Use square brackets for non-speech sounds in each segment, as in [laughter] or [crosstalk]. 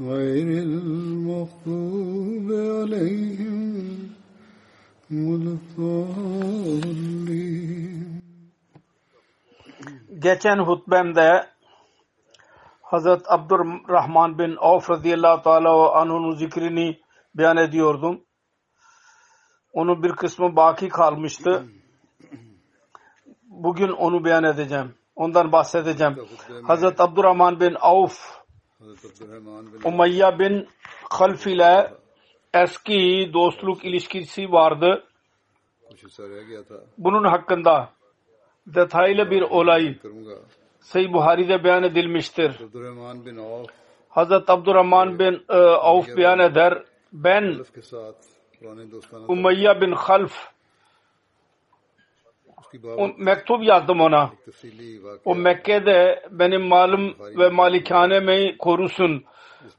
غير المغضوب عليهم ولا الضالين geçen hutbemde Hazret Abdurrahman bin Avf radıyallahu teala anh'un zikrini beyan ediyordum. Onun bir kısmı baki kalmıştı. Bugün onu beyan edeceğim. Ondan bahsedeceğim. Hazret Abdurrahman bin Avf Hazreti Abdurrahman bin Umayya bin Half ile eski dostluk ilişkisi vardı. Bunun hakkında detaylı bir olay Sayı Buhari'de beyan edilmiştir. Hazret Abdurrahman bin e, Avf beyan eder. Ben Umayya bin Half on, mektup yazdım ona. O Mekke'de benim malım ve malikanemi korusun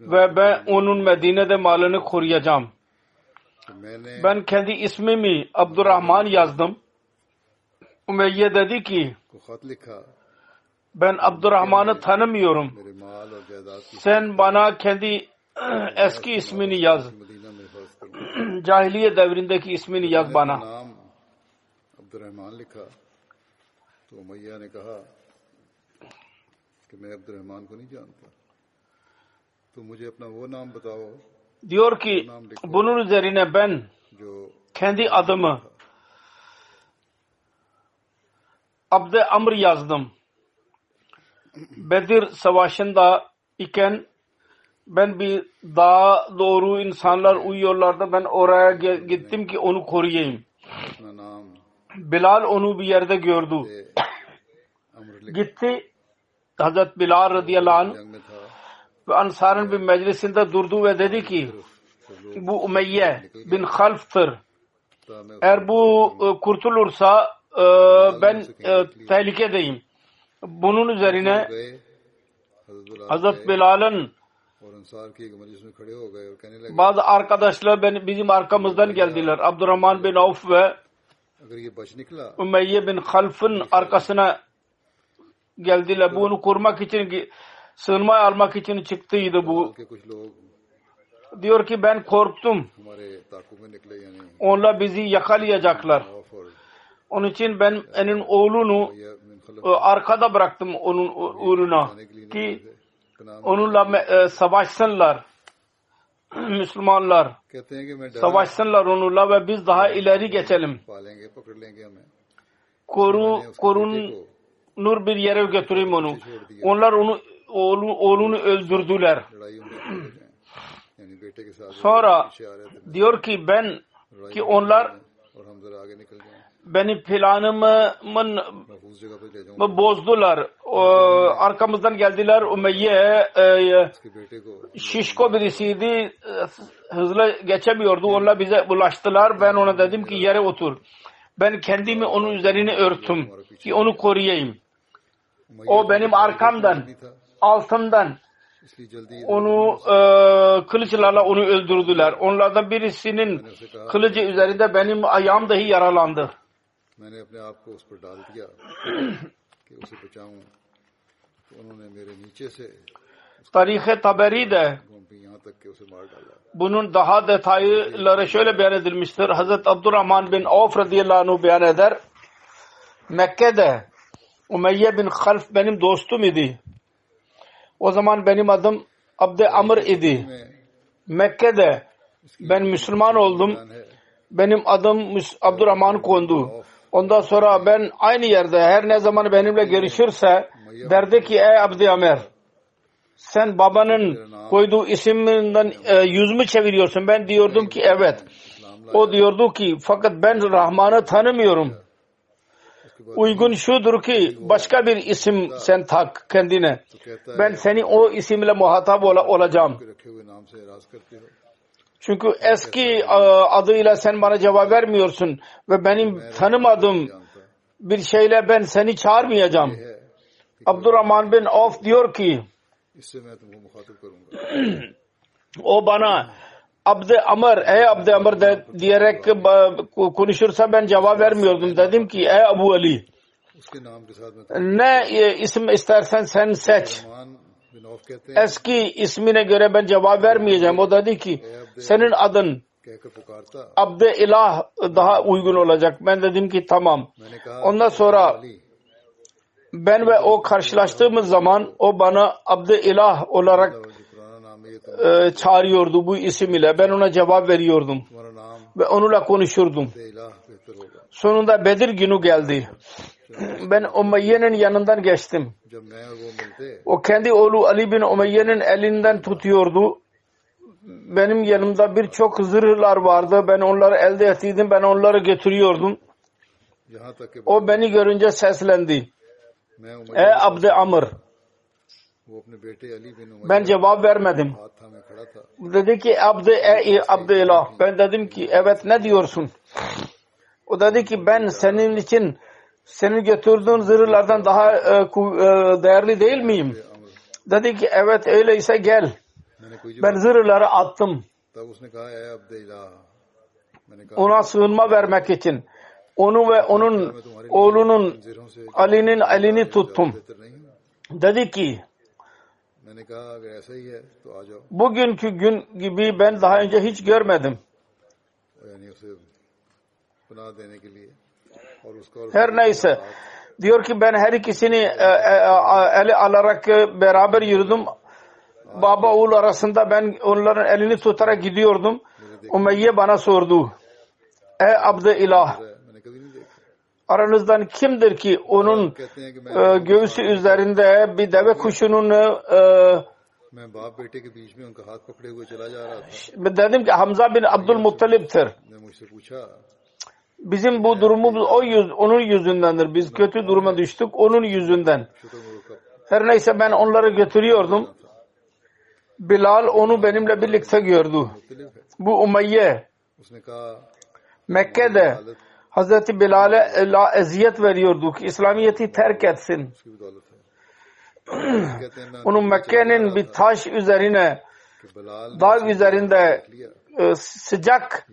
ve ben onun Medine'de malını koruyacağım. Ben kendi ismimi Abdurrahman yazdım. Umeyye dedi ki ben Abdurrahman'ı tanımıyorum. Sen bana kendi eski ismini yaz. Cahiliye devrindeki ismini yaz bana. नाम अब्दुलरहमान लिखा तो मैया ने कहा कि मैं अब्दुलरहमान को नहीं जानता तो मुझे अपना वो नाम बताओ Diyor ki bunun üzerine ben जो kendi adımı Abde Amr yazdım. Bedir Savaşı'nda iken ben bir dağa doğru insanlar uyuyorlardı. Ben oraya ge- gittim ki onu koruyayım. Bilal onu bir yerde gördü. Gitti Hazret Bilal radıyallahu anh ve Ansar'ın bir meclisinde durdu ve dedi ki bu Umeyye bin Half'tır. Eğer bu e, kurtulursa e, ben e, tehlikedeyim. Bunun üzerine Hazret Bilal'ın bazı arkadaşlar ben, bizim arkamızdan geldiler. Abdurrahman bin Avf ve Umeyye bin Half'ın arkasına geldiler. Bunu kurmak için sığınma almak için çıktıydı bu. Diyor ki ben korktum. Onlar bizi yakalayacaklar. Onun için ben onun oğlunu e, arkada bıraktım onun uğruna ki onunla e, savaşsınlar. Müslümanlar savaşsınlar onunla ve biz daha ileri geçelim. Koru, korun nur bir yere götüreyim onu. Onlar onu oğlu, oğlunu öldürdüler. Sonra diyor ki ben ki onlar benim planımın bozdular. arkamızdan geldiler. Umeyye e, şişko birisiydi. Hızla geçemiyordu. Onlar bize ulaştılar. Ben ona dedim ki yere otur. Ben kendimi onun üzerine örtüm ki onu koruyayım. O benim arkamdan, altından onu e, kılıçlarla onu öldürdüler. Onlardan birisinin kılıcı üzerinde benim ayağım dahi yaralandı. मैंने अपने आप को उस पर डाल दिया कि उसे बचाऊं तो उन्होंने मेरे नीचे से Tarih-i Taberi'de घूमती यहाँ तक कि उसे मार डाला bunun daha detayları şöyle beyan edilmiştir. Hazreti Abdurrahman bin Avf radıyallahu anh beyan eder. Mekke'de Umeyye bin Half benim dostum idi. O zaman benim adım Abd Amr idi. में Mekke'de ben Müslüman oldum. ईमान है Benim adım Müs- Abdurrahman kondu. Ondan sonra ben aynı yerde her ne zaman benimle görüşürse derdi ki ey Abdi Amer sen babanın koyduğu isimden e, mü çeviriyorsun? Ben diyordum ki evet. O diyordu ki fakat ben Rahman'ı tanımıyorum. Uygun şudur ki başka bir isim sen tak kendine. Ben seni o isimle muhatap olacağım. Çünkü eski e, adıyla sen bana cevap vermiyorsun ve benim tanımadığım bir şeyle ben seni çağırmayacağım. Abdurrahman bin Avf diyor ki [clears throat] o bana Abde Amr, ey Abde Amr de, diyerek konuşursa ben cevap vermiyordum. Dedim ki ey Abu Ali ne e, isim istersen sen seç. Eski ismine göre ben cevap vermeyeceğim. O dedi ki senin adın Abd-i İlah daha uygun olacak. Ben dedim ki tamam. Ondan sonra ben ve o karşılaştığımız zaman o bana Abd-i İlah olarak e, çağırıyordu bu isim ile. Ben ona cevap veriyordum. Ve onunla konuşurdum. Sonunda Bedir günü geldi. Ben Umayye'nin yanından geçtim. O kendi oğlu Ali bin Umayye'nin elinden tutuyordu benim yanımda birçok zırhlar vardı. Ben onları elde ettiydim. Ben onları getiriyordum. O beni görünce seslendi. Ey Abd Amr. Ben cevap vermedim. Dedi ki Abd ey Abd İlah. Ben dedim ki evet ne diyorsun? O dedi ki ben senin için seni götürdüğün zırhlardan daha e, e, değerli değil miyim? Dedi ki evet öyleyse gel. Ben zırhları attım. Ona sığınma vermek için. Onu ve onun oğlunun Ali'nin elini tuttum. Dedi ki bugünkü gün gibi ben daha önce hiç görmedim. Her neyse diyor ki ben her ikisini e, e, ele alarak beraber yürüdüm baba oğul arasında ben onların elini tutarak gidiyordum. Umeyye bana sordu. Ey abd ilah aranızdan kimdir ki onun e, göğsü üzerinde bir deve kuşunun e, dedim ki Hamza bin Abdülmuttalib'tir. Bizim bu durumumuz o yüz, onun yüzündendir. Biz kötü duruma düştük onun yüzünden. Her neyse ben onları götürüyordum. Bilal onu benimle birlikte gördü. Bu Umayye Mekke'de Hazreti Bilal'e eziyet veriyordu ki İslamiyet'i terk etsin. [clears throat] Onu Mekke'nin bir taş üzerine dağ üzerinde e, sıcak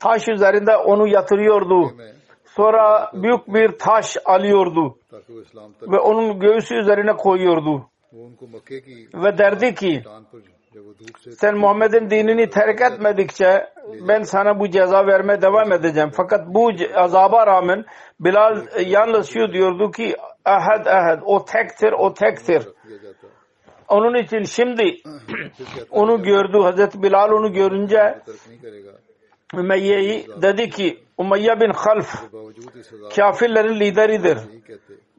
taş üzerinde onu yatırıyordu. Sonra büyük bir taş alıyordu ve onun göğsü üzerine koyuyordu ve derdi ki sen Muhammed'in dinini terk etmedikçe ben sana bu ceza vermeye devam edeceğim. Fakat bu azaba rağmen Bilal yalnız şu diyordu ki ahad ahad o tektir o tektir. Onun için şimdi onu gördü Hazreti Bilal onu görünce Ümeyye'yi dedi ki Umayya bin Half kafirlerin lideridir.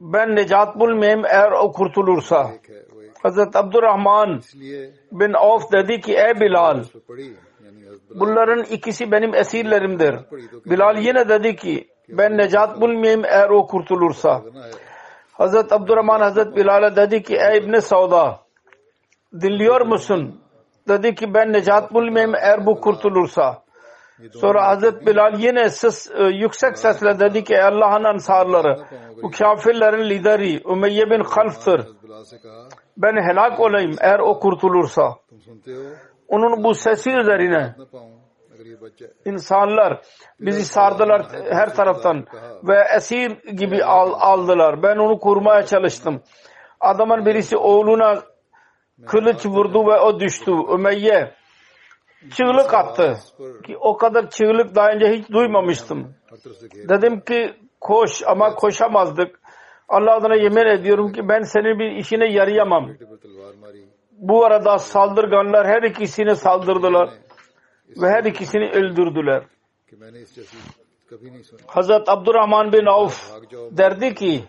Ben necat bulmayayım eğer o kurtulursa. Hazret Abdurrahman bin Avf dedi ki ey Bilal bunların ikisi benim esirlerimdir. Bilal yine dedi ki ben necat bulmayayım eğer o kurtulursa. Hazret Abdurrahman Hazret Bilal'e dedi ki ey İbni Sauda dinliyor musun? Dedi ki ben necat bulmayayım eğer bu kurtulursa. Sonra Hazreti Bilal yine ses, e, yüksek sesle dedi ki Allah'ın ansarları bu kafirlerin lideri Ümeyye bin Kalf'tır. Ben helak olayım eğer o kurtulursa. Onun bu sesi üzerine insanlar bizi sardılar her taraftan ve esir gibi aldılar. Ben onu kurmaya çalıştım. Adamın birisi oğluna kılıç vurdu ve o düştü. Ümeyye çığlık attı. Ki o kadar çığlık daha önce hiç duymamıştım. Dedim ki koş ama koşamazdık. Allah adına yemin ediyorum ki ben senin bir işine yarayamam. Bu arada saldırganlar her ikisini saldırdılar ve her ikisini öldürdüler. Hazret Abdurrahman bin Avf derdi ki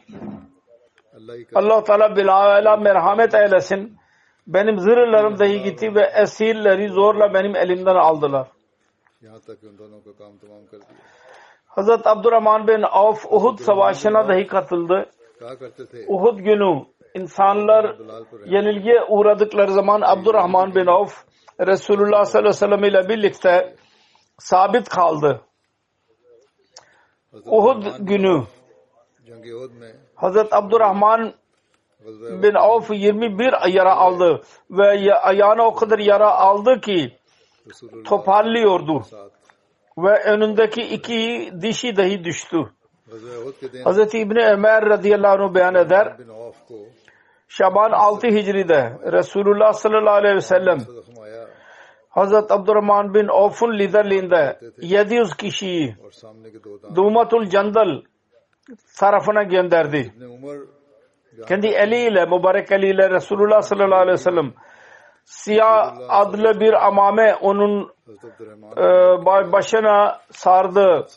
Allah Teala bilala merhamet eylesin. Benim zırhlarım dahi gitti ve esirleri zorla benim elimden aldılar. Hazret Abdurrahman bin Avf Uhud savaşına dahi katıldı. Uhud günü insanlar yenilgiye uğradıkları zaman Abdurrahman bin Avf Resulullah sallallahu aleyhi ve sellem ile birlikte sabit kaldı. Uhud günü Hazret Abdurrahman bin Avf 21 yara aldı ve ayağına o kadar yara aldı ki toparlıyordu ve önündeki iki dişi dahi düştü. Hz. İbni Ömer radıyallahu anh beyan eder. Şaban 6 Hicri'de Resulullah sallallahu aleyhi ve sellem Hazret Abdurrahman bin Avf'un liderliğinde 700 kişiyi Dumatul Candal tarafına gönderdi. Kendi eliyle, mübarek eliyle Resulullah sallallahu aleyhi ve sellem siyah adlı bir amame onun e, başına sardı.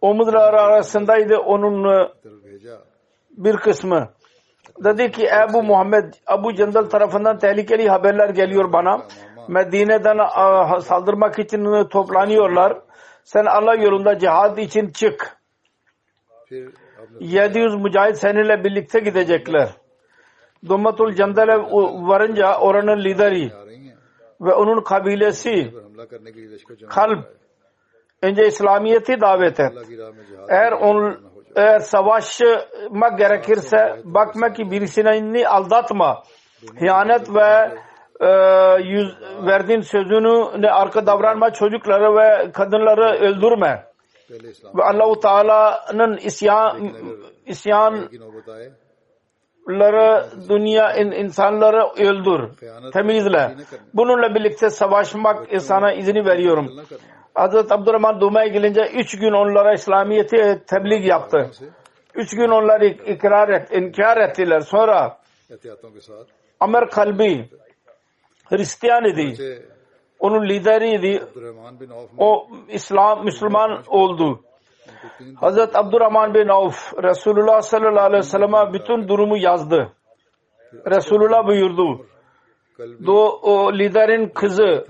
Omuzları arasındaydı onun e, bir kısmı. Dedi ki Ebu Muhammed, Abu Cendel tarafından tehlikeli haberler geliyor bana. Medine'den saldırmak için e, toplanıyorlar. Sen Allah yolunda cihad için çık. 700 mücahit seninle birlikte gidecekler. Dummatul Cendele varınca oranın lideri ve onun kabilesi kalp. önce İslamiyet'i davet et. Eğer on, eğer savaşmak gerekirse bakma ki birisini aldatma. Hiyanet ve e, yüz, verdiğin sözünü arka davranma çocukları ve kadınları öldürme ve Allahu Teala'nın isyan isyanları dünya insanları öldür temizle. Bununla birlikte savaşmak insana izni veriyorum. Hazreti Abdurrahman Duma'ya gelince üç gün onlara İslamiyet'i tebliğ yaptı. Üç gün onları ikrar et, inkar ettiler. Sonra Amer Kalbi Hristiyan idi onun lideriydi. O İslam, Müslüman oldu. Hazret Abdurrahman bin Avf Resulullah sallallahu aleyhi ve sellem'e bütün durumu yazdı. Resulullah buyurdu. Do, o liderin kızı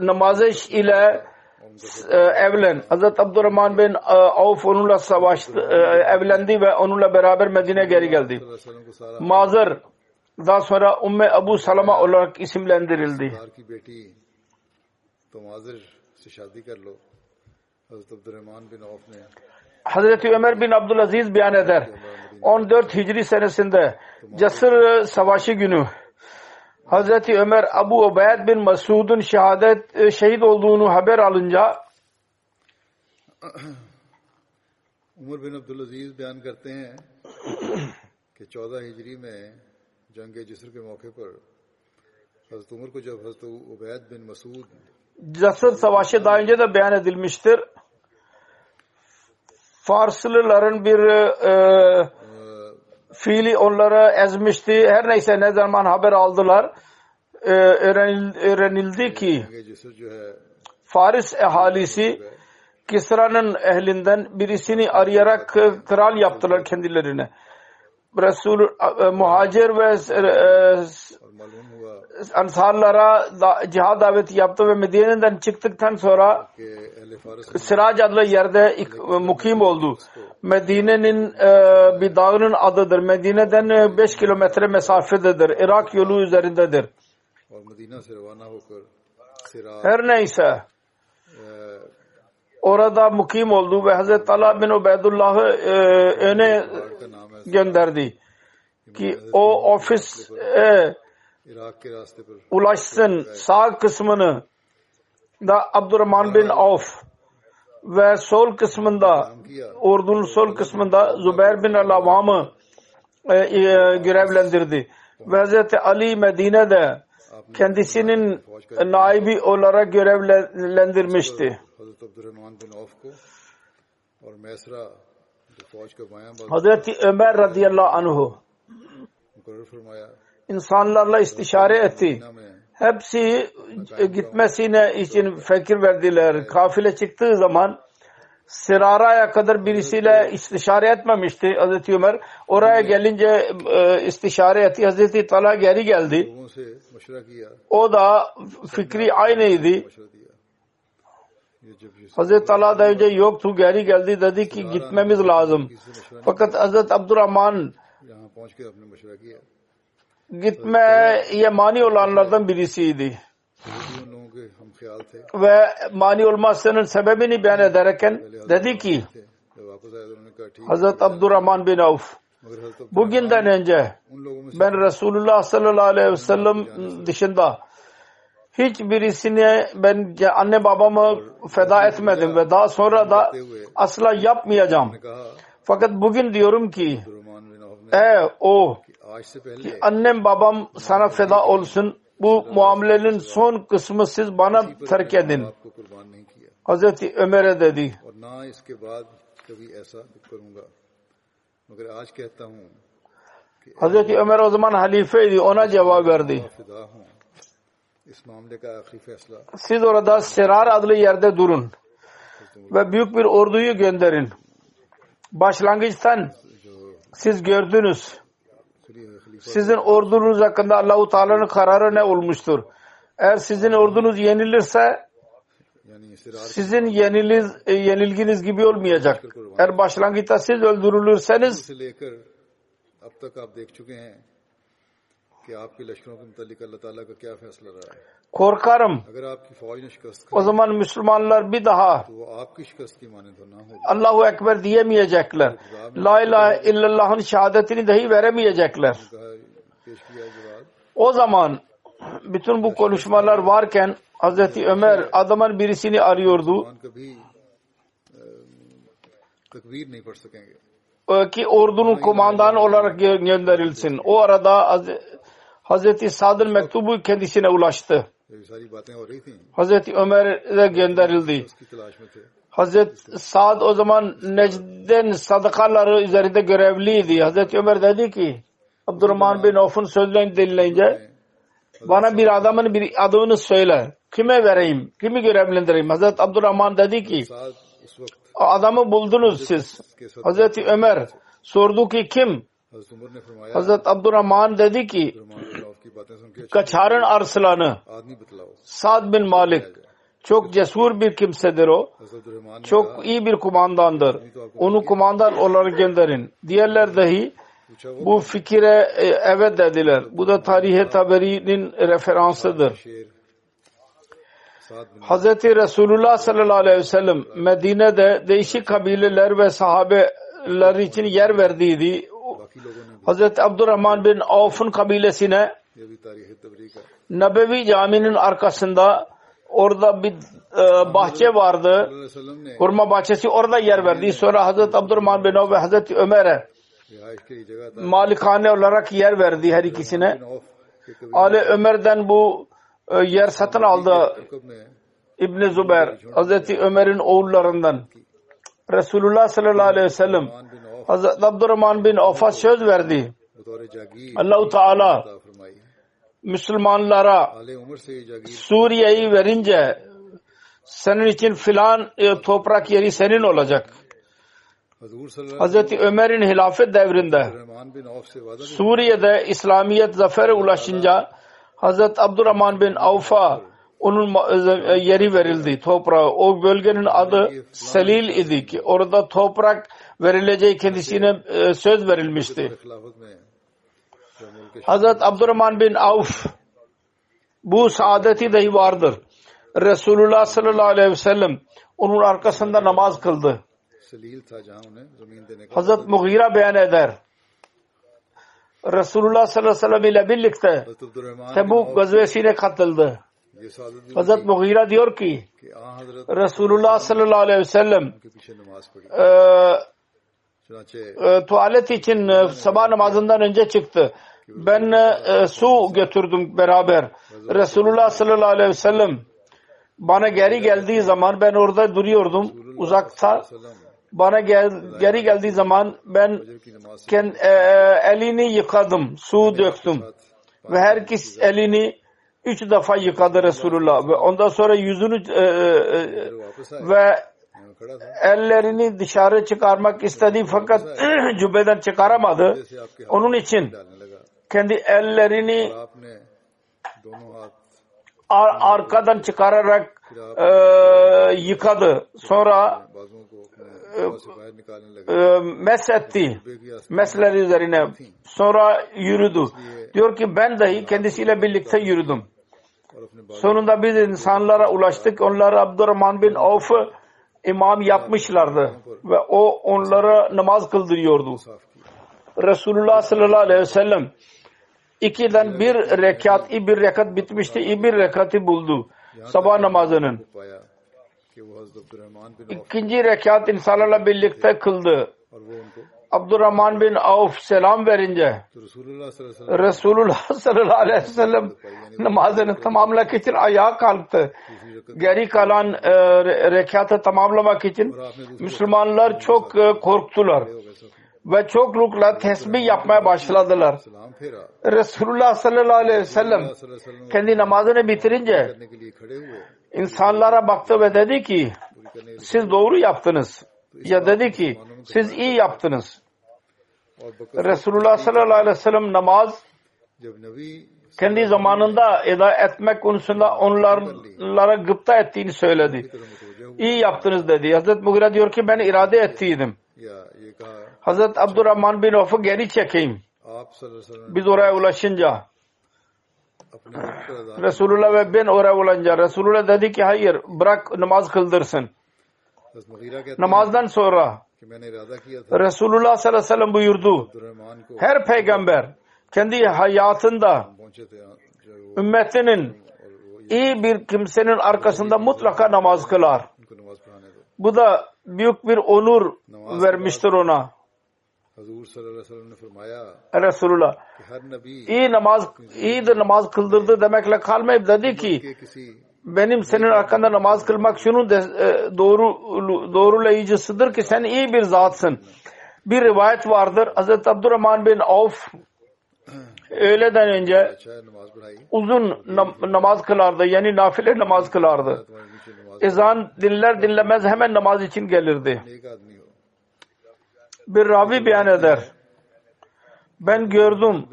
namazış ile e, evlen. Hazret Abdurrahman bin e, Avf onunla savaştı, e, evlendi ve onunla beraber Medine geri geldi. Mazır daha sonra Umme Abu Salama olarak isimlendirildi. तो माजिर से शादी कर लो हज़रत Abdulrahman bin Auf ने Hazreti Ömer bin Abdülaziz beyan eder. 14 Hicri senesinde Casır Savaşı günü Hazreti Ömer Abu Ubeyd bin Masud'un şehadet e, şehit olduğunu haber alınca Umar bin Abdul Aziz बयान करते हैं कि चौदह हिजरी में जंग जिसर के मौके पर हज़रत उमर को जब हज़रत उबैद बिन Masood Casır Savaşı daha önce de beyan edilmiştir. Farslıların bir e, e fiili onları ezmişti. Her neyse ne zaman haber aldılar e, öğrenildi ki Faris ehalisi Kisra'nın ehlinden birisini arayarak kral yaptılar kendilerine. Resul e, Muhacir ve e, e Ansarlara da, cihad daveti yaptı ve Medine'den çıktıktan sonra Sirac adlı yerde mukim oldu. Medine'nin e, bir dağının adıdır. Medine'den e, 5 kilometre mesafededir. Irak yolu üzerindedir. Her neyse orada mukim oldu ve Hazreti Ala bin Ubeydullah'ı e, öne gönderdi ki o ofis e, ulaşsın sağ kısmını da Abdurrahman bin Avf ve sol kısmında ordunun sol kısmında Zübeyir bin Alavam'ı e, e, görevlendirdi. Ve Hz. Ali Medine'de kendisinin naibi olarak görevlendirmişti. Hz. Ömer radıyallahu anh'u insanlarla istişare etti. Hepsi e, gitmesine için fikir verdiler. Kafile çıktığı zaman Sirara'ya kadar birisiyle istişare etmemişti Hazreti Ömer. Oraya gelince e, istişare etti. Hazreti Talha geri geldi. O da fikri aynıydı. Hazreti Talha da önce yoktu geri geldi dedi ki gitmemiz lazım. Fakat Hazreti Abdurrahman gitmeye mani olanlardan birisiydi. Ve mani olmasının sebebini beyan ederken dedi ki Hazreti Abdurrahman bin Avf bugünden önce ben Resulullah sallallahu aleyhi ve sellem dışında hiç birisine ben anne babamı feda etmedim ve daha sonra da asla yapmayacağım. Fakat bugün diyorum ki e o ki annem babam sana feda olsun. Bu muamelenin son kısmı siz bana terk edin. Hazreti Ömer'e dedi. Hazreti Ömer o zaman halifeydi. Ona cevap verdi. Siz orada Sirar adlı yerde durun ve büyük bir orduyu gönderin. Başlangıçtan siz gördünüz. Sizin ordunuz hakkında Allahu Teala'nın kararı ne olmuştur? Eğer sizin ordunuz yenilirse sizin yeniliz, e, yenilginiz gibi olmayacak. Eğer başlangıçta siz öldürülürseniz korkarım. O zaman Müslümanlar bir daha Allahu Ekber diyemeyecekler. La ilahe illallah'ın şehadetini dahi veremeyecekler. O zaman bütün bu konuşmalar varken Hazreti Ömer adamın birisini arıyordu. Ki ordunun kumandanı olarak gönderilsin. O arada Hazreti Sad'ın mektubu kendisine ulaştı. Hazreti Ömer'e gönderildi. Hazreti Saad o zaman Necd'den sadakaları üzerinde görevliydi. Hazreti Ömer dedi ki Abdurrahman bin Avf'ın sözlerini dinleyince bana bir adamın bir adını söyle. Kime vereyim? Kimi görevlendireyim? Hazreti Abdurrahman dedi ki adamı buldunuz siz. Hazreti Ömer sordu ki kim? Hazreti Abdurrahman dedi ki Kaçarın Arslan'ı Sad bin Malik çok cesur bir kimsedir o. Çok iyi bir kumandandır. Onu kumandan olarak gönderin. Diğerler dahi bu fikire evet dediler. Bu da tarihe taberinin referansıdır. Hz. Resulullah sallallahu aleyhi ve sellem Medine'de değişik kabileler ve sahabeler için yer verdiydi. Hz. Abdurrahman bin Avf'ın kabilesine Nebevi caminin arkasında orada bir e, bahçe vardı. Hurma bahçesi orada yer verdi. Sonra Hazreti Abdurrahman bin Avf ve Hazreti Ömer'e malikane olarak yer verdi her ikisine. Ali Ömer'den bu e, yer satın aldı. İbn Zubair Hazreti Ömer'in oğullarından. Resulullah sallallahu aleyhi ve sellem Hazreti Abdurrahman bin Avf'a söz verdi. Allahu Teala Müslümanlara Suriye'yi verince senin için filan e, toprak yeri senin olacak. Hz. Ömer'in hilafet devrinde Suriye'de İslamiyet zafere ulaşınca Hz. Abdurrahman bin Avf'a onun e, e, yeri verildi toprağı. O bölgenin adı Selil idi ki orada toprak verileceği kendisine e, söz verilmişti. Hazret Abdurrahman bin Avf bu saadeti dahi vardır. Resulullah sallallahu aleyhi ve sellem onun arkasında namaz kıldı. Hazret Mughira beyan eder. Resulullah sallallahu aleyhi ve sellem ile birlikte Tebuk gazvesine katıldı. Hazret Mughira diyor ki Resulullah sallallahu aleyhi ve sellem e, e, tuvalet için e, sabah namazından önce çıktı. Ben e, su götürdüm beraber. Resulullah sallallahu aleyhi ve sellem bana geri geldiği zaman ben orada duruyordum uzakta. Bana gel, geri geldiği zaman ben kend, e, elini yıkadım, su döktüm. Ve herkes elini üç defa yıkadı Resulullah. Ve ondan sonra yüzünü e, e, ve ellerini dışarı çıkarmak istedi fakat [clears throat] cübbeden çıkaramadı. Onun için kendi ellerini ar arkadan çıkararak e, yıkadı. Sonra e, e mesetti. Mesler üzerine. Sonra yürüdü. Diyor ki ben dahi kendisiyle birlikte yürüdüm. Sonunda biz insanlara ulaştık. Onlar Abdurrahman bin Avf'ı imam yapmışlardı ve o onlara namaz kıldırıyordu. Resulullah sallallahu aleyhi ve sellem ikiden bir rekat, bir rekat bitmişti, bir rekatı buldu sabah namazının. İkinci rekat insanlarla birlikte kıldı. Abdurrahman bin Avf selam verince Resulullah [laughs] sallallahu aleyhi ve sellem namazını tamamlamak için ayağa kalktı. Geri kalan e, rekatı tamamlamak için Müslümanlar çok e, korktular ve çoklukla tesbih yapmaya başladılar. Resulullah sallallahu aleyhi ve sellem kendi namazını bitirince insanlara baktı ve dedi ki siz doğru yaptınız ya dedi ki siz iyi yaptınız. Resulullah sallallahu aleyhi ve sellem namaz kendi zamanında eda etmek konusunda onlara gıpta ettiğini söyledi. İyi yaptınız dedi. Hazreti Mughira diyor ki ben irade ettiydim. Hazreti Abdurrahman bin Avf'ı geri çekeyim. Biz oraya ulaşınca Resulullah ve ben oraya ulaşınca Resulullah dedi ki hayır bırak namaz kıldırsın. Namazdan sonra Resulullah sallallahu aleyhi ve sellem buyurdu. Her peygamber kendi hayatında ümmetinin iyi bir kimsenin arkasında mutlaka namaz kılar. Bu da büyük bir onur vermiştir ona. Resulullah iyi namaz iyi de namaz kıldırdı demekle kalmayıp dedi ki benim senin arkanda namaz kılmak şunun de e, doğru doğrulayıcısıdır ki sen iyi bir zatsın. Bir rivayet vardır. Hazreti Abdurrahman bin Avf öğleden önce uzun namaz kılardı. Yani nafile namaz kılardı. Ezan dinler dinlemez hemen namaz için gelirdi. Bir ravi beyan eder. Ben gördüm.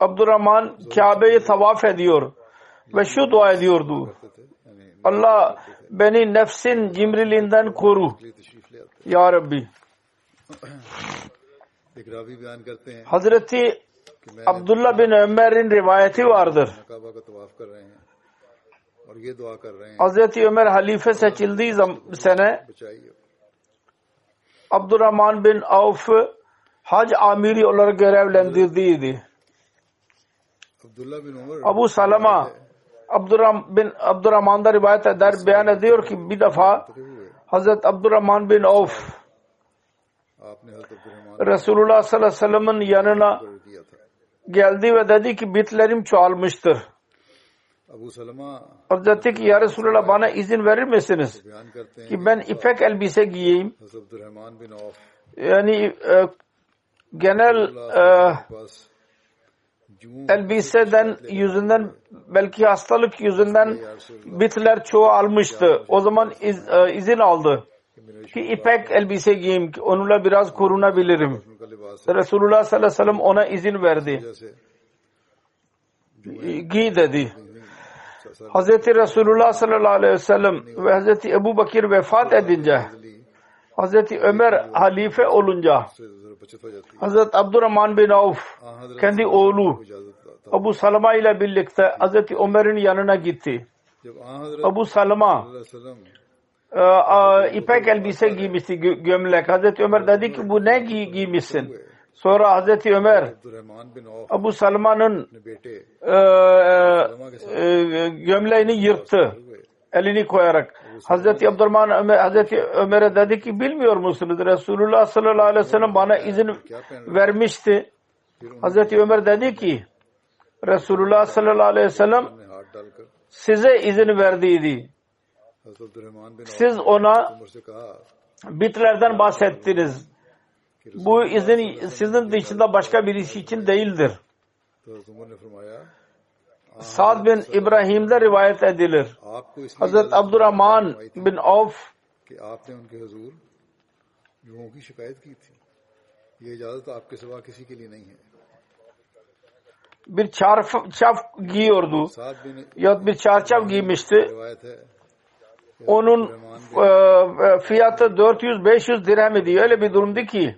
Abdurrahman Kabe'yi tavaf ediyor ve şu dua ediyordu. Allah beni nefsin cimriliğinden koru. Ya Rabbi. Hazreti Abdullah bin Ömer'in rivayeti vardır. Hazreti Ömer halife seçildiği sene Abdurrahman bin Avf hac amiri olarak görevlendirdiydi. Abu Salama Abdurrahman bin Abdurrahman'da rivayet eder beyan ediyor ki bir defa Hazret Abdurrahman bin Avf Resulullah sallallahu aleyhi ve sellem'in yanına geldi ve dedi ki bitlerim çoğalmıştır. Hazreti ki ya Resulallah bana izin verir misiniz? Ki ben ipek elbise giyeyim. Yani e, genel e, elbiseden yüzünden belki hastalık yüzünden bitler çoğu almıştı. O zaman iz, e, izin aldı ki ipek elbise giyeyim ki onunla biraz korunabilirim. Resulullah sallallahu aleyhi ve sellem ona izin verdi. Giy dedi. Hz. Resulullah sallallahu aleyhi ve sellem ve Hz. Ebu Bakir vefat edince Hz. Ömer halife olunca Hazreti Abdurrahman bin Avf kendi oğlu Abu Salama ile birlikte Hazreti Ömer'in yanına gitti. Abu Salama e, ipek elbise giymişti gömlek. Hazreti Ömer dedi ki bu ne giymişsin? Sonra Hazreti Ömer Abu Salma'nın e, e, gömleğini yırttı elini koyarak. Hazreti Abdurrahman Ömer, Hazreti Ömer'e dedi ki bilmiyor musunuz? Resulullah sallallahu aleyhi ve sellem bana izin vermişti. Hazreti Ömer dedi ki Resulullah sallallahu aleyhi ve sellem size izin verdiydi. Siz ona bitlerden bahsettiniz. Bu izin sizin dışında başka birisi için değildir. Sa'd bin İbrahim'de rivayet edilir. Hazret Abdurrahman bin Avf bir çarf çarşaf giyiyordu. Ya bir çarşaf giymişti. Onun e, e, fiyatı 400-500 dirhem idi. Öyle bir durumdu ki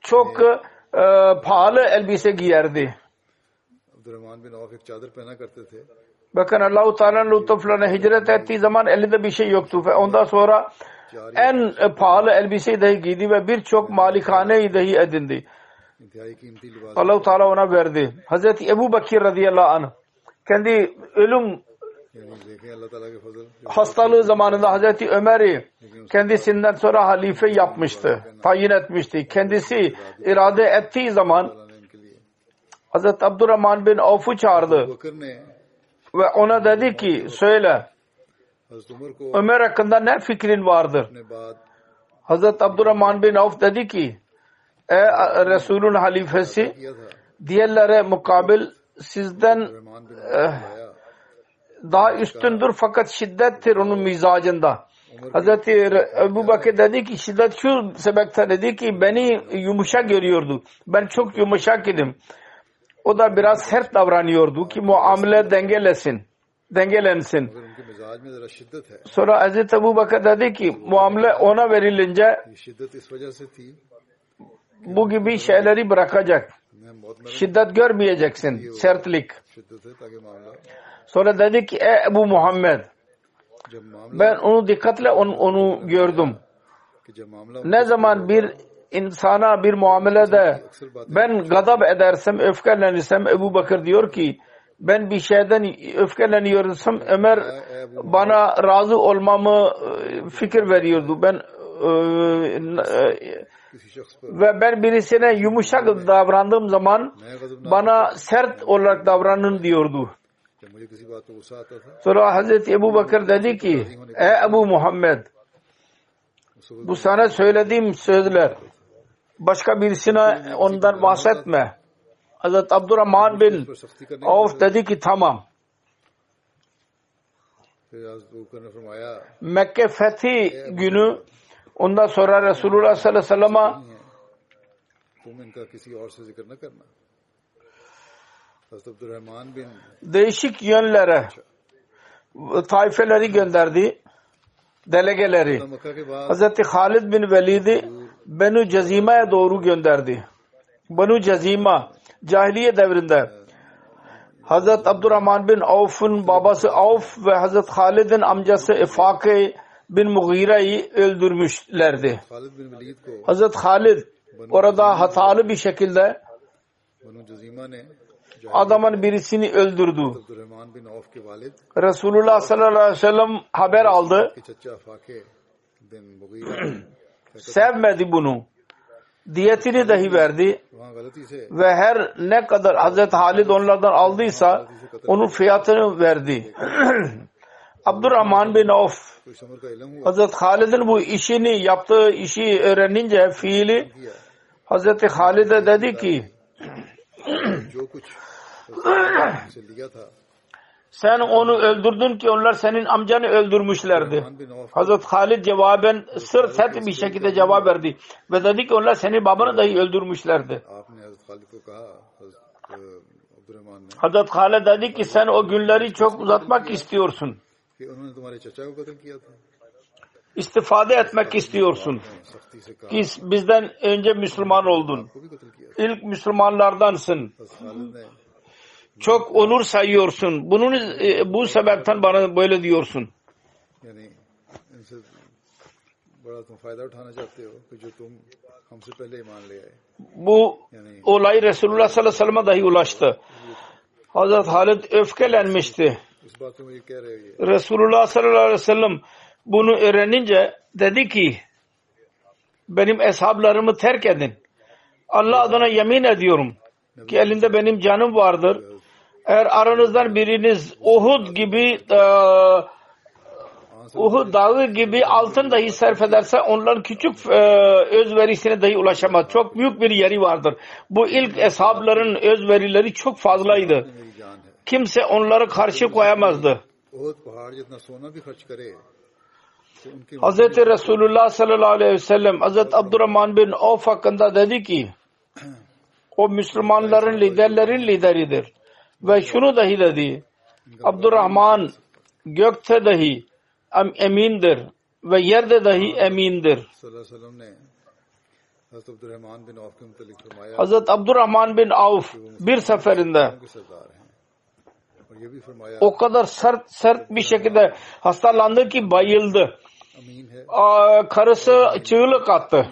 çok e, pahalı elbise giyerdi. Bakın Allahu Teala'nın lütuflarına hicret ettiği zaman elinde bir şey yoktu ve ondan sonra en e, pahalı elbiseyi dahi giydi ve birçok malikaneyi dahi edindi. Allahu Teala ona verdi. Hazreti Ebu Bakir radıyallahu anh kendi ölüm hastalığı zamanında Hazreti Ömer'i kendisinden sonra halife yapmıştı, tayin etmişti. Kendisi irade ettiği zaman Hazreti Abdurrahman bin Avf'u çağırdı ve ona dedi ki söyle Ömer hakkında ne fikrin vardır? Hazreti Abdurrahman bin Avf dedi ki ey Resul'ün halifesi diğerlere mukabil sizden eh, daha üstündür fakat şiddettir onun mizacında. Hazreti Ebu Bakır dedi ki şiddet şu sebepten dedi ki beni yumuşak görüyordu. Ben çok yumuşak idim. O da biraz sert davranıyordu ki muamele dengelesin, dengelensin. Sonra Hz. Ebu Bakır dedi ki muamele ona verilince bu gibi şeyleri bırakacak. Şiddet görmeyeceksin, sertlik. Sonra dedi ki ey Ebu Muhammed ben onu dikkatle onu, onu gördüm. Ne zaman bir insana bir muamelede ben gadab edersem, öfkelenirsem Ebu Bakır diyor ki ben bir şeyden öfkeleniyorsam Ömer bana razı olmamı e, fikir veriyordu. Ben e, ve ben birisine yumuşak davrandığım zaman bana sert olarak davranın diyordu. Sonra Hazreti Ebu Bakır dedi ki Ey Ebu Muhammed bu sana söylediğim sözler başka birisine ondan bahsetme. Hazreti Abdurrahman bin Avf dedi ki tamam. Mekke fethi günü ondan sonra Resulullah sallallahu aleyhi ve sellem'e değişik yönlere taifeleri gönderdi. Delegeleri. Hz. Halid bin Velid'i Benu Cezime'ye doğru gönderdi. Benu Cezima cahiliye devrinde Hazret Abdurrahman bin Avf'ın babası Avf ve Hazret Halid'in amcası Efake bin Mughire'yi öldürmüşlerdi. Hazret Halid orada hatalı bir şekilde adamın birisini öldürdü. Resulullah sallallahu aleyhi ve sellem haber aldı. [clears throat] sevmedi bunu. Diyetini dahi verdi. Ve her ne kadar Hazreti Halid onlardan aldıysa onun fiyatını verdi. [clears throat] Abdurrahman bin Avf Hazreti Halid'in bu işini yaptığı işi öğrenince fiili Hazreti Halid'e dedi ki [clears throat] Sen onu öldürdün ki onlar senin amcanı öldürmüşlerdi. Hazreti Halid cevaben sır set bir şekilde cevap verdi. Ve dedi ki onlar senin babanı dahi öldürmüşlerdi. Hazreti Halid dedi ki sen o günleri çok uzatmak istiyorsun. İstifade etmek istiyorsun. Ki bizden önce Müslüman oldun. İlk Müslümanlardansın çok olur sayıyorsun. Bunun e, bu sebepten bana böyle diyorsun. Yani bu olay Resulullah sallallahu aleyhi ve sellem'e dahi ulaştı. Hazret Halid öfkelenmişti. Resulullah sallallahu aleyhi ve sellem bunu öğrenince dedi ki benim eshablarımı terk edin. Allah adına yemin ediyorum ki elinde benim canım vardır. Eğer aranızdan biriniz Uhud gibi e, Uhud dağı gibi altın dahi sarf ederse onların küçük e, özverisine dahi ulaşamaz. Çok büyük bir yeri vardır. Bu ilk eshabların özverileri çok fazlaydı. Kimse onlara karşı koyamazdı. Hz. Resulullah sallallahu aleyhi ve sellem Hz. Abdurrahman bin Avf hakkında dedi ki o Müslümanların liderlerin lideridir ve şunu dahi dedi. Abdurrahman gökte dahi emindir ve yerde dahi emindir. Hazret Abdurrahman bin Avf bir seferinde o kadar sert sert bir şekilde hastalandı ki bayıldı. Karısı çığlık attı.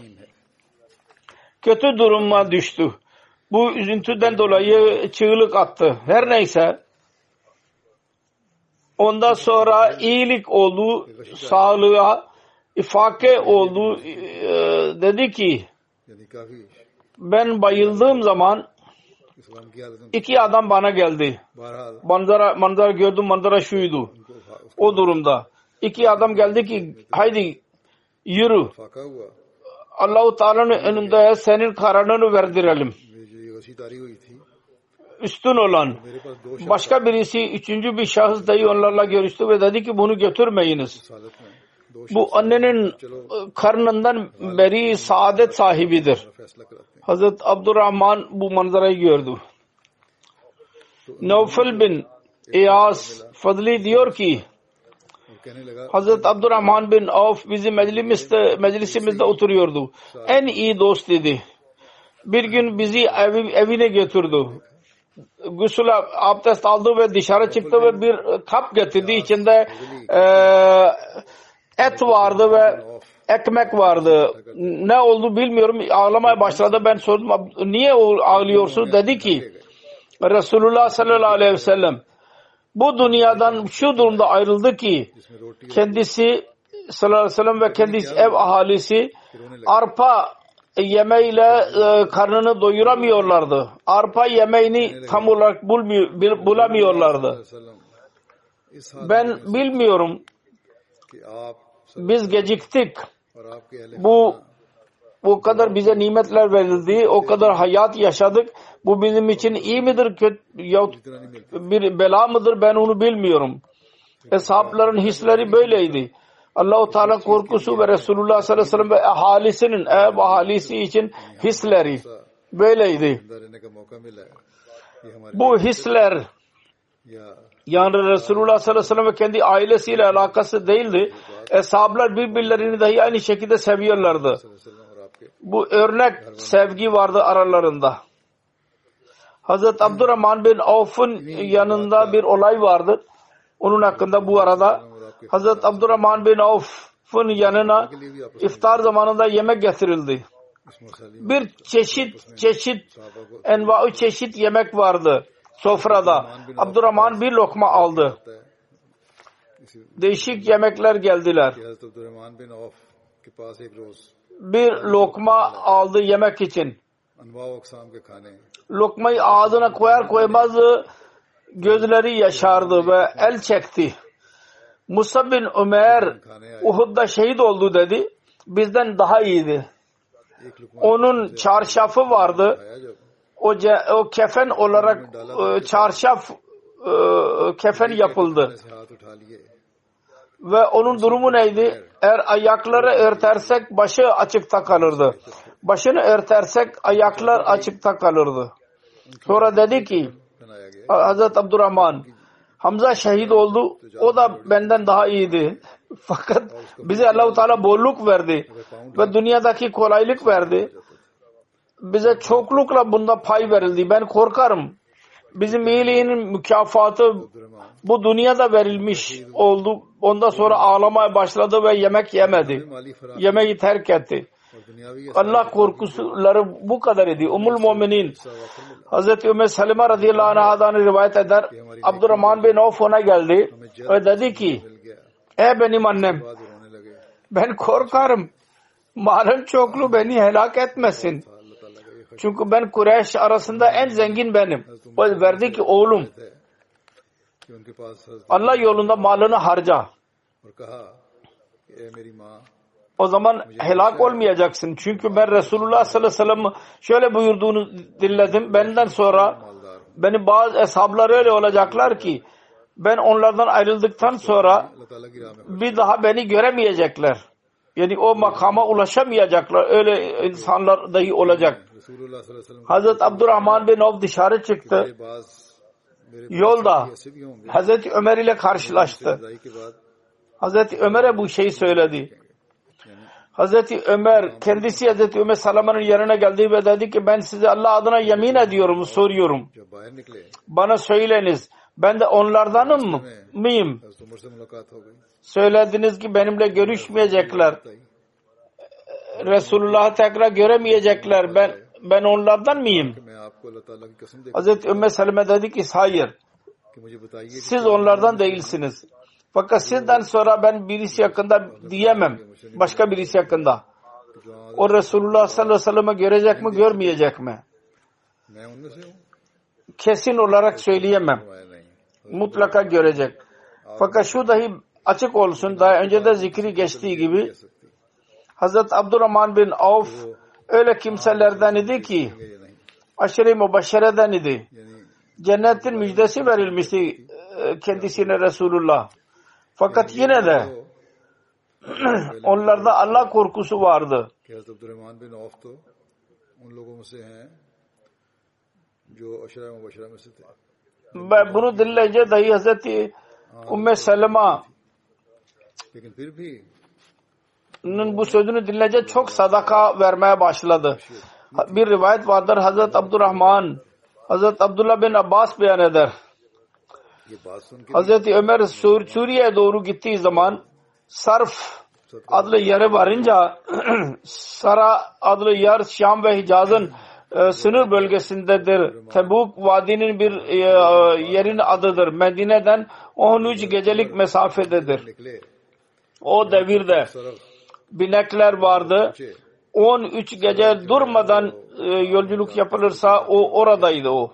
Kötü duruma düştü bu üzüntüden dolayı çığlık attı. Her neyse ondan sonra iyilik oldu, sağlığa ifake oldu. Ee, dedi ki ben bayıldığım zaman iki adam bana geldi. Manzara, manzara gördüm manzara şuydu. O durumda. İki adam geldi ki haydi yürü. Allahu Teala'nın önünde senin kararını verdirelim üstün olan başka birisi üçüncü bir şahıs dayı onlarla görüştü ve dedi ki bunu götürmeyiniz. Bu annenin ıı, karnından beri saadet sahibidir. Hazret Abdurrahman bu manzarayı gördü. Nevfel bin İyas Fadli diyor ki Hazret Abdurrahman bin Avf bizim meclisimizde, meclisimizde oturuyordu. En iyi dost dedi bir gün bizi evi, evine götürdü. Gusül abdest aldı ve dışarı çıktı ve bir kap getirdi. İçinde e, et vardı ve ekmek vardı. Ne oldu bilmiyorum. Ağlamaya başladı. Ben sordum niye ağlıyorsun? Dedi ki Resulullah sallallahu aleyhi ve sellem bu dünyadan şu durumda ayrıldı ki kendisi sallallahu aleyhi ve sellem ve kendisi ev ahalisi arpa e, yemeyle e, karnını doyuramıyorlardı. Arpa yemeğini tam olarak bulmuyor, bulamıyorlardı. Ben bilmiyorum. Biz geciktik. Bu o kadar bize nimetler verildi, o kadar hayat yaşadık. Bu bizim için iyi midir, kötü bir bela mıdır ben onu bilmiyorum. Eshapların hisleri böyleydi. Allahu Teala korkusu ve Resulullah sallallahu aleyhi ve sellem ve ahalisinin ev ahalisi için hisleri böyleydi. Bu hisler yani Resulullah sallallahu aleyhi ve sellem ve kendi ailesiyle alakası değildi. Eshablar birbirlerini dahi aynı şekilde seviyorlardı. Bu örnek sevgi vardı aralarında. Hazreti Abdurrahman bin Avf'ın yanında bir olay vardı. Onun hakkında bu arada Hazreti Abdurrahman bin Avf'ın yanına iftar zamanında yemek getirildi. Bir çeşit çeşit enva'ı çeşit yemek vardı sofrada. Abdurrahman bir lokma aldı. Değişik yemekler geldiler. Bir lokma aldı yemek için. Lokmayı ağzına koyar koymaz gözleri yaşardı ve el çekti. Musab bin Ömer Uhud'da şehit oldu dedi. Bizden daha iyiydi. Onun çarşafı vardı. O, ce, o kefen olarak e, çarşaf e, kefen yapıldı. Ve onun durumu neydi? Eğer ayakları örtersek başı açıkta kalırdı. Başını örtersek ayaklar açıkta kalırdı. Sonra dedi ki Hazreti Abdurrahman Hamza şehit oldu. O da benden daha iyiydi. [laughs] Fakat bize Allahu Teala bolluk verdi ve dünyadaki kolaylık verdi. Bize çoklukla bunda pay verildi. Ben korkarım. Bizim iyiliğinin mükafatı bu dünyada verilmiş oldu. Ondan sonra ağlamaya başladı ve yemek yemedi. Yemeği terk etti. Allah korkusuları bu kadar idi. Umul Muminin Hazreti Ümmü Selime radıyallahu anh'dan rivayet eder. Abdurrahman bin Avf ona geldi ve dedi ki ey benim annem ben korkarım. Malın çoklu beni helak etmesin. Çünkü ben Kureyş arasında en zengin benim. O verdi ki oğlum Allah yolunda malını harca o zaman helak olmayacaksın. Çünkü ben Resulullah sallallahu aleyhi ve sellem şöyle buyurduğunu dinledim. Benden sonra beni bazı eshablar öyle olacaklar ki ben onlardan ayrıldıktan sonra bir daha beni göremeyecekler. Yani o makama ulaşamayacaklar. Öyle insanlar dahi olacak. Hazreti Abdurrahman bin Avf dışarı çıktı. Yolda Hazreti Ömer ile karşılaştı. Hazreti Ömer'e bu şeyi söyledi. Hazreti Ömer kendisi Hazreti Ömer Salama'nın yanına geldi ve dedi ki ben size Allah adına yemin ediyorum soruyorum. Bana söyleyiniz. Ben de onlardanım mı? mıyım? Söylediniz ki benimle görüşmeyecekler. Resulullah'ı tekrar göremeyecekler. Ben ben onlardan mıyım? Hazreti Ümmü Seleme dedi ki hayır. Siz onlardan değilsiniz. Fakat sizden sonra ben birisi hakkında diyemem. Başka birisi hakkında. O Resulullah sallallahu aleyhi ve sellem'i görecek mi görmeyecek mi? Kesin olarak söyleyemem. Mutlaka görecek. Fakat şu dahi açık olsun daha önce de zikri geçtiği gibi Hazret Abdurrahman bin Avf öyle kimselerden idi ki aşırı mübaşşereden idi. Cennetin müjdesi verilmişti e, kendisine Resulullah. Fakat yine de [clears throat] onlarda Allah korkusu vardı. Ve bunu dinleyince dahi Hazreti Ümmü Selma bu sözünü dinleyince çok sadaka vermeye başladı. Bir rivayet vardır Hazreti Abdurrahman Hazreti Abdullah bin Abbas beyan eder. Hz. Ömer Sur Suriye'ye doğru gittiği zaman Sarf adlı yere varınca [clears throat] Sara adlı yer Şam ve Hicaz'ın e, sınır bölgesindedir. Tebuk Vadi'nin bir e, e, yerin adıdır. Medine'den 13 gecelik mesafededir. O devirde binekler vardı. 13 gece durmadan yolculuk yapılırsa o oradaydı o.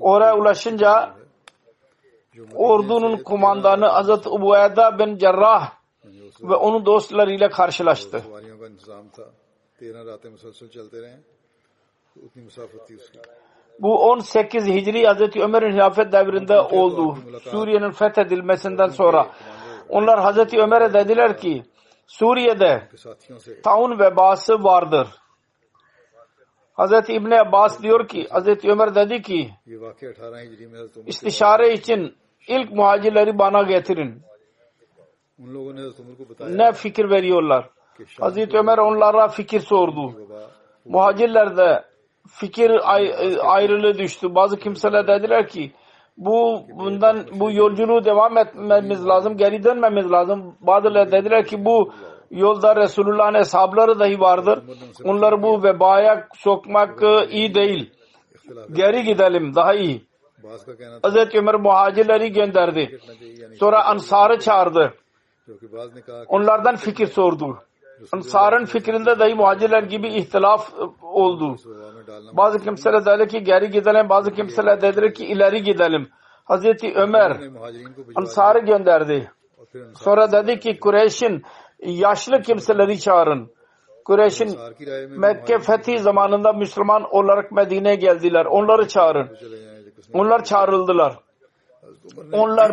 Oraya ulaşınca ordunun kumandanı Hazreti Ubeyda bin Cerrah ve onun dostlarıyla karşılaştı. Bu 18 Hicri Hazreti Ömer'in hilafet devrinde oldu. Suriye'nin fethedilmesinden sonra. Onlar Hazreti Ömer'e dediler ki Suriye'de taun vebası vardır. Hazreti İbni Abbas diyor ki Hazreti Ömer dedi ki istişare için İlk muhacirleri bana getirin. Ne fikir veriyorlar? Hazreti Ömer onlara fikir sordu. Muhacirlerde fikir ayrılığı düştü. Bazı kimseler dediler ki bu bundan bu yolculuğu devam etmemiz lazım, geri dönmemiz lazım. Bazıları dediler ki bu yolda Resulullah'ın hesapları dahi vardır. Onları bu vebaya sokmak ıı, iyi değil. Geri gidelim daha iyi. Hazreti Ömer muhacirleri gönderdi. Sonra Ansar'ı çağırdı. Onlardan fikir sordu. Ansar'ın fikrinde dahi muhacirler gibi ihtilaf oldu. Bazı kimseler dedi ki geri gidelim, bazı kimseler dedi ki ileri gidelim. Hazreti Ömer Ansar'ı gönderdi. Sonra dedi ki Kureyş'in yaşlı kimseleri çağırın. Kureyş'in Mekke fethi zamanında Müslüman olarak Medine'ye geldiler. Onları çağırın. Onlar çağrıldılar. Onlar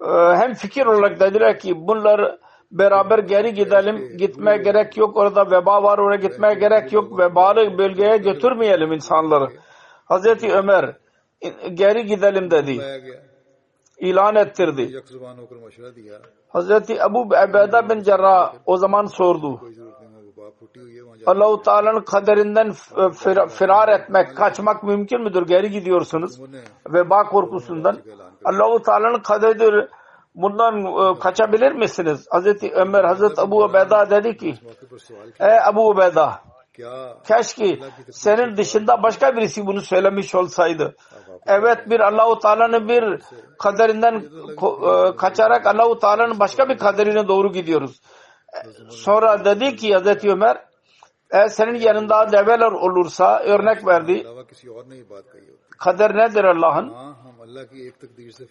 e, hem fikir olarak dediler ki bunlar beraber geri gidelim. Gitmeye gerek yok. Orada veba var. Oraya gitmeye gerek yok. Vebalı bölgeye götürmeyelim insanları. Hazreti Ömer geri gidelim dedi. İlan ettirdi. Hazreti Ebu Ebeda bin Cerrah o zaman sordu. Allah Teala'nın kaderinden firar etmek, kaçmak mümkün müdür? Geri gidiyorsunuz veba korkusundan. Allah-u Teala'nın kaderidir. Bundan kaçabilir misiniz? Hazreti Ömer, Hazreti Abu Ubeda dedi ki, Ey Abu Ubeda, keşke senin dışında başka birisi bunu söylemiş olsaydı. Evet bir Allahu Teala'nın bir kaderinden kaçarak Allahu Teala'nın başka bir kaderine doğru gidiyoruz. Sonra dedi ki Hazreti Ömer eğer senin yanında develer olursa örnek verdi. Kader nedir Allah'ın?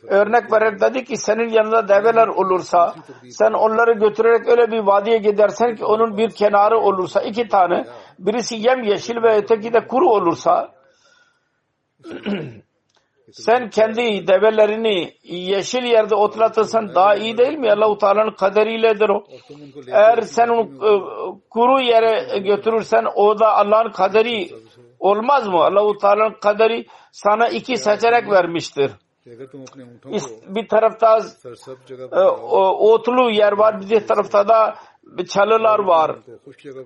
Örnek vererek dedi ki senin yanında develer olursa sen onları götürerek öyle bir vadiye gidersen ki onun bir kenarı olursa iki tane birisi yem yeşil ve öteki de kuru olursa sen kendi develerini yeşil yerde otlatırsan daha iyi değil mi? Allah-u Teala'nın kaderiyledir o. Eğer sen onu e, kuru yere götürürsen o da Allah'ın kaderi olmaz mı? Allah-u Teala'nın kaderi sana iki seçenek vermiştir. Bir tarafta e, otlu yer var, bir tarafta da çalılar var.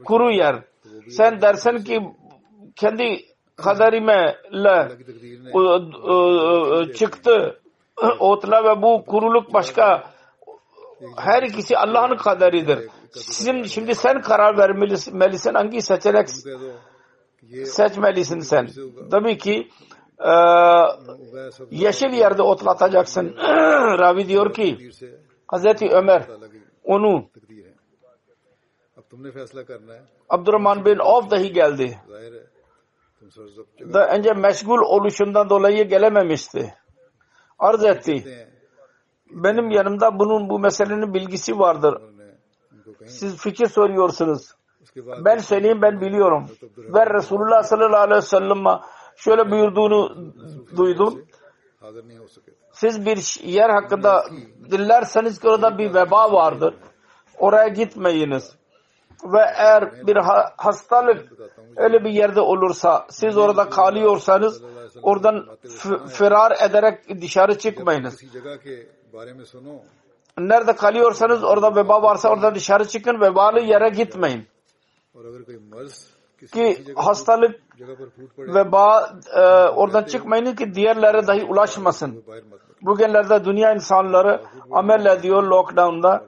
Kuru yer. Sen dersen ki kendi kaderime ile çıktı. Otla ve bu kuruluk başka her ikisi Allah'ın kaderidir. Şimdi, şimdi sen karar vermelisin hangi seçenek seçmelisin sen. Tabii ki e, yeşil yerde otlatacaksın. [clears throat] Ravi diyor ki Hazreti Ömer onu Abdurrahman bin Avf dahi geldi da önce meşgul oluşundan dolayı gelememişti. Arz etti. Benim yanımda bunun bu meselenin bilgisi vardır. Siz fikir soruyorsunuz. Ben söyleyeyim ben biliyorum. Ve Resulullah sallallahu aleyhi ve sellem'e şöyle buyurduğunu duydum. Siz bir yer hakkında dinlerseniz orada bir veba vardır. Oraya gitmeyiniz ve eğer bir hastalık öyle bir yerde olursa siz orada kalıyorsanız oradan firar ederek dışarı çıkmayınız. Nerede kalıyorsanız orada veba varsa orada dışarı çıkın vebalı yere gitmeyin. Ki hastalık veba e, oradan çıkmayın ki diğerlere dahi ulaşmasın. Bugünlerde dünya insanları amel ediyor lockdown'da.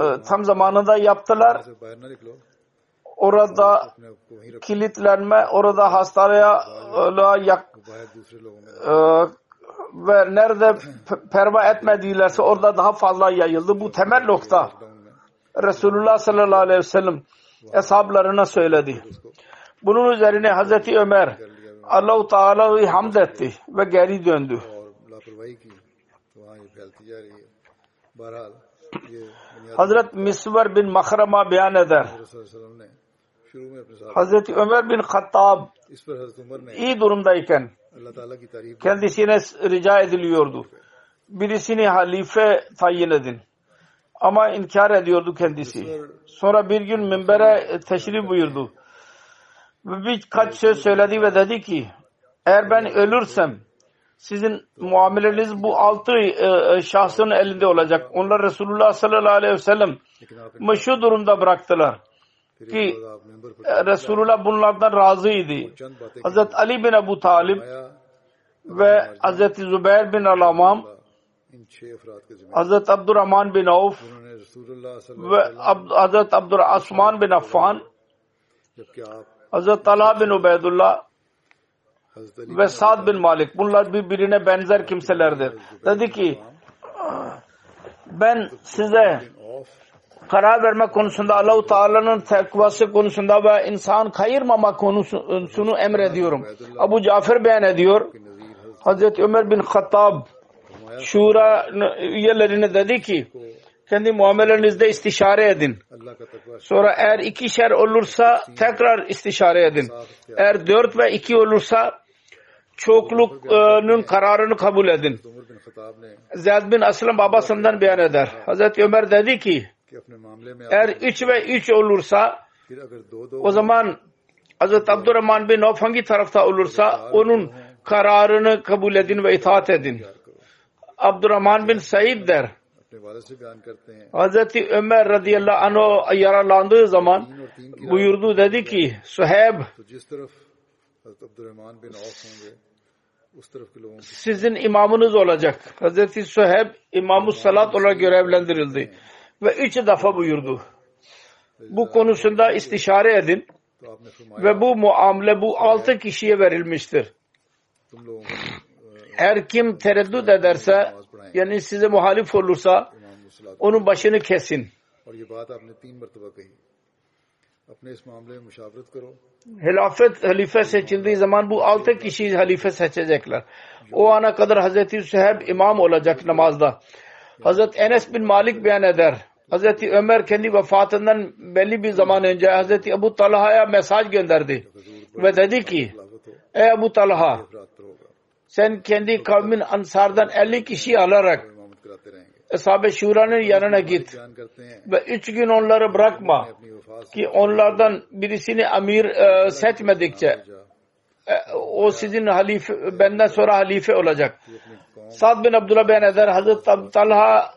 Ee, tam zamanında yaptılar. Orada kilitlenme, orada hastalığa yak, ee, ve nerede perva etmedilerse orada daha fazla yayıldı. Bu temel nokta. Resulullah sallallahu aleyhi ve sellem eshablarına söyledi. Bunun üzerine Hazreti Ömer Allahu Teala'yı hamd etti ve geri döndü. Hazret Misvar bin Mahrama beyan eder. Hazreti Ömer bin Hattab iyi durumdayken kendisine rica ediliyordu. Birisini halife tayin edin. Ama inkar ediyordu kendisi. Sonra bir gün minbere teşrif buyurdu. Birkaç söz söyledi ve dedi ki eğer ben ölürsem sizin muameleniz bu altı e, e, şahsın elinde olacak. Onlar Resulullah sallallahu aleyhi ve sellem şu durumda bıraktılar ki e, Resulullah bunlardan razıydı. Hazreti Ali bin Ebu Talib ve Hazreti Zübeyir bin Alamam Hazreti Abdurrahman bin Avf ve Hazreti Abdurrahman bin Affan Hazreti Talha bin Ubeydullah ve Sad bin Malik bunlar birbirine benzer kimselerdir. Dedi ki ben size karar verme konusunda Allahu Teala'nın takvası konusunda ve insan kayırmama konusunu emrediyorum. Abu Cafer beyan ediyor. Hazreti Ömer bin Hattab şura üyelerine dedi ki kendi muamelenizde istişare edin. Sonra eğer iki şer olursa tekrar istişare edin. Eğer dört ve iki olursa çokluk'un kararını kabul edin. Zeyd bin Aslam babasından beyan eder. Hazreti Ömer dedi ki eğer üç ve üç olursa o zaman Hazreti Abdurrahman bin Avf hangi tarafta olursa onun kararını kabul edin ve itaat edin. Abdurrahman bin Said der. Hazreti Ömer radıyallahu anh yaralandığı zaman buyurdu dedi ki Suheb sizin imamınız olacak. Hazreti Suheb imamı salat olarak görevlendirildi. Ve üç defa buyurdu. Bu konusunda istişare edin. Ve bu muamele bu altı kişiye verilmiştir. Her kim tereddüt ederse yani size muhalif olursa onun başını kesin. Hilafet halife seçildiği zaman bu altı kişi halife seçecekler. O ana kadar Hazreti Süheyb imam olacak namazda. Hazreti Enes bin Malik beyan eder. Hazreti Ömer kendi vefatından belli bir zaman önce Hazreti Ebu Talha'ya mesaj gönderdi. Ve dedi ki Ey Ebu Talha sen kendi kavmin ansardan 50 kişi alarak Ashab-ı Şura'nın yanına git. Ve üç gün onları bırakma. Ki onlardan birisini amir e, setmedikçe e, o sizin halife, benden sonra halife olacak. Sad bin Abdullah bin Eder Hazreti Talha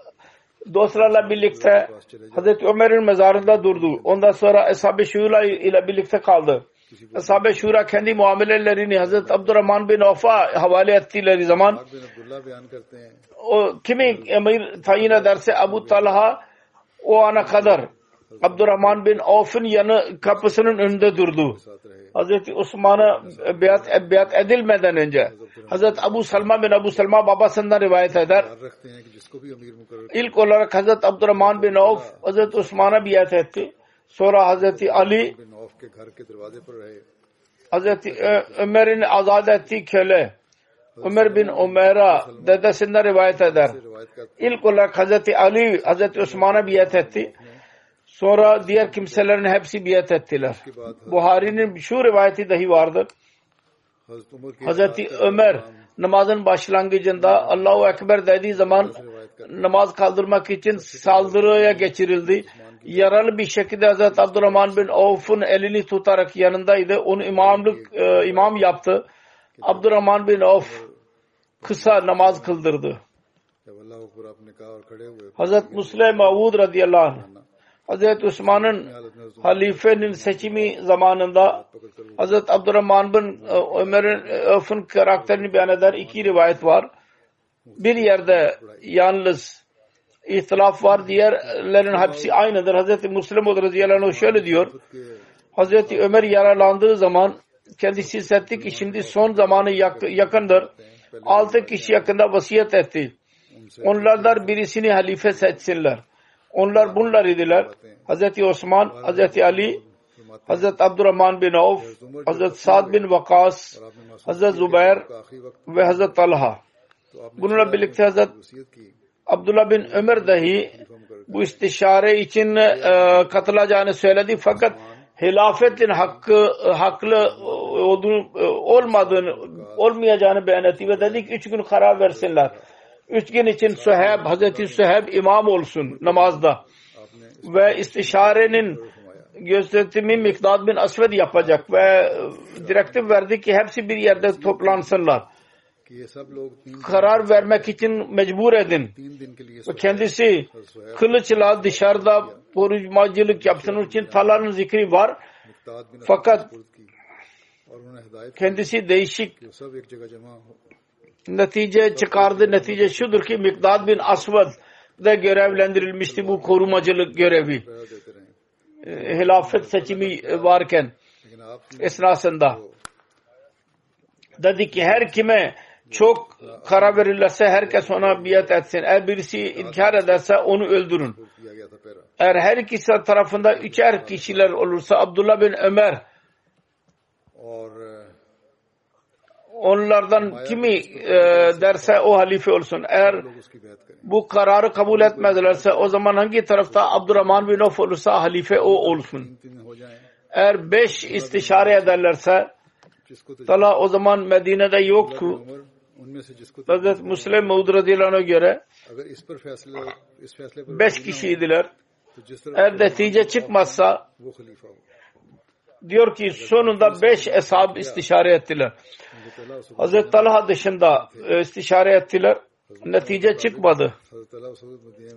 dostlarla birlikte Hazreti Ömer'in mezarında durdu. Ondan sonra Ashab-ı Şura ile birlikte kaldı. صاحب شورا کہندی معاملے لری نے حضرت عبد الرحمان بن اوفا حوالے اتی لری زمان۔ کرتے ہیں۔ او کمی امیر تھائینا در سے ابو طلحہ او آنا قدر عبد الرحمن بن اوفن یعنی کپسنن اند دردو۔ حضرت عثمان بیعت بیعت عدل میدان انجا۔ حضرت ابو سلمہ بن ابو سلمہ بابا سندہ روایت ہے در۔ رکھتے ہیں کہ جس کو بھی امیر مقرر ال کو حضرت عبد الرحمن بن اوف حضرت عثمانہ بیعت ہے۔ Sonra Hazreti Ali Hazreti Ömer'in azad ettiği köle Ömer bin Umer'a dedesinden rivayet eder. İlk olarak Hazreti Ali Hazreti Osman'a biat etti. Sonra diğer kimselerin hepsi biat ettiler. Buhari'nin şu rivayeti dahi vardır. Hazreti Ömer namazın başlangıcında Allahu Ekber dediği zaman namaz kaldırmak için saldırıya geçirildi yaralı bir şekilde Hazreti Abdurrahman bin Avf'ın elini tutarak yanındaydı. Onu imamlık e, imam yaptı. Abdurrahman bin Avf kısa namaz kıldırdı. Hazreti Musleh Mavud radıyallahu anh Hazreti Osman'ın halifenin seçimi zamanında Hazreti Abdurrahman bin e, Ömer'in e, Öf'ün karakterini beyan eden iki rivayet var. Bir yerde yalnız ihtilaf var. Diğerlerin hepsi aynıdır. Hazreti Müslim radıyallahu şöyle diyor. Hazreti Ömer yaralandığı zaman kendisi hissetti ki şimdi son zamanı yakındır. Altı kişi yakında vasiyet etti. Onlardan birisini halife seçsinler. Onlar bunlar idiler. Hazreti Osman, Hazreti Ali, Hazreti Abdurrahman bin Avf, Hazreti Sa'd bin Vakas, Hazreti Zübeyir ve Hazreti Talha. Bununla birlikte Hazreti Abdullah bin Ömer dahi bu istişare için e, katılacağını söyledi fakat hilafetin hakkı haklı olduğunu e, olmadığını olmayacağını beyan etti ve dedi ki üç gün karar versinler. Üç gün için Süheyb, Hazreti Süheyb imam olsun namazda. Ve istişarenin gözetimi Mikdad bin Asved yapacak ve direktif verdi ki hepsi bir yerde toplansınlar karar vermek için mecbur edin. Ve kendisi kılıçla dışarıda korucumacılık yapsın için talanın zikri var. Fakat kendisi değişik netice çıkardı. Netice şudur ki Mikdad bin Asvad da görevlendirilmişti bu korumacılık görevi. E, hilafet seçimi varken esnasında dedi ki her kime çok karar verirlerse herkes ona biat etsin. Eğer birisi inkar ederse onu öldürün. Eğer her ikisi tarafında üçer kişiler olursa Abdullah bin Ömer onlardan kimi e, derse o halife olsun. Eğer bu kararı kabul etmedilerse o zaman hangi tarafta Abdurrahman bin Of olursa halife o olsun. Eğer beş istişare ederlerse Tala o zaman Medine'de yoktu. Hazret Muslim Mevud radıyallahu göre beş kişiydiler. Eğer netice çıkmazsa diyor ki sonunda beş eshab istişare ettiler. Hazreti Talha dışında istişare ettiler. Netice çıkmadı.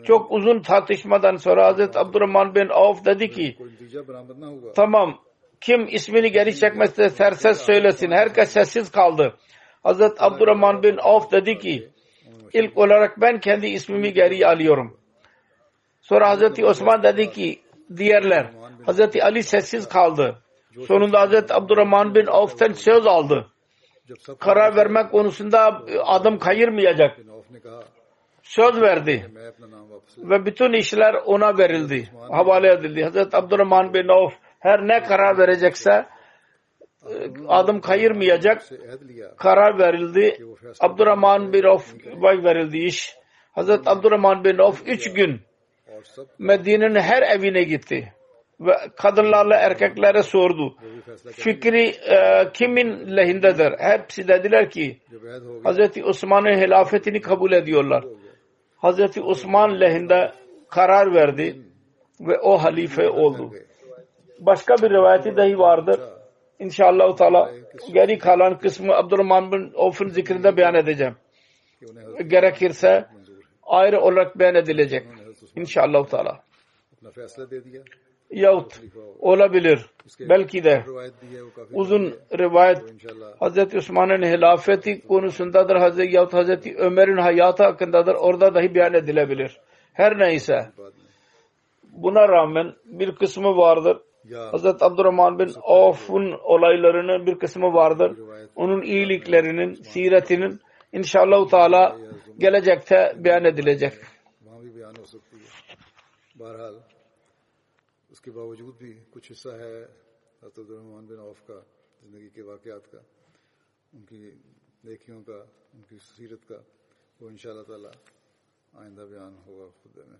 Çok uzun tartışmadan sonra Hazreti Abdurrahman bin Avf dedi ki tamam kim ismini geri çekmezse serses söylesin. Herkes sessiz kaldı. Hazret Abdurrahman bin Avf dedi ki ilk olarak ben kendi ismimi geri alıyorum. Sonra Hazreti Osman dedi ki diğerler Hazreti Ali sessiz kaldı. Sonunda Hazreti Abdurrahman bin Avf'ten söz aldı. Karar vermek konusunda e, adım kayırmayacak. Söz verdi. Ve bütün işler ona verildi. Havale edildi. Hazreti Abdurrahman bin Avf her ne karar verecekse ee, adım kayırmayacak karar verildi. Abdurrahman bin Avf verildi iş. Hazret Abdurrahman bin Avf üç gün Medine'nin her evine gitti. Ve kadınlarla erkeklere sordu. Fikri e, kimin lehindedir? Hepsi dediler ki Hazreti Osman'ın hilafetini kabul ediyorlar. Hazreti Osman lehinde karar verdi ve o halife oldu. Başka bir rivayeti dahi vardır. İnşallah Teala geri kalan kısmı Abdurrahman bin Of'un zikrinde beyan edeceğim. Gerekirse ayrı olarak beyan edilecek. İnşallah Teala. Yahut olabilir. Belki de uzun rivayet Hz. Osman'ın hilafeti konusundadır. Hz. Yahut Hz. Ömer'in hayatı hakkındadır. Orada dahi beyan edilebilir. Her neyse. Buna rağmen bir kısmı vardır. या Hazreti Abdurrahman bin Avf'un olaylarının bir kısmı vardır. Onun iyiliklerinin, siretinin inşallah Teala gelecekte beyan edilecek. वहाँ भी बयान हो सकती है बहरहाल उसके बावजूद भी कुछ हिस्सा है हजरत अब्दुलरहमान बिन औफ का जिंदगी के वाकयात का उनकी नेकियों का उनकी सीरत का वो इंशाल्लाह ताला आइंदा बयान होगा खुद में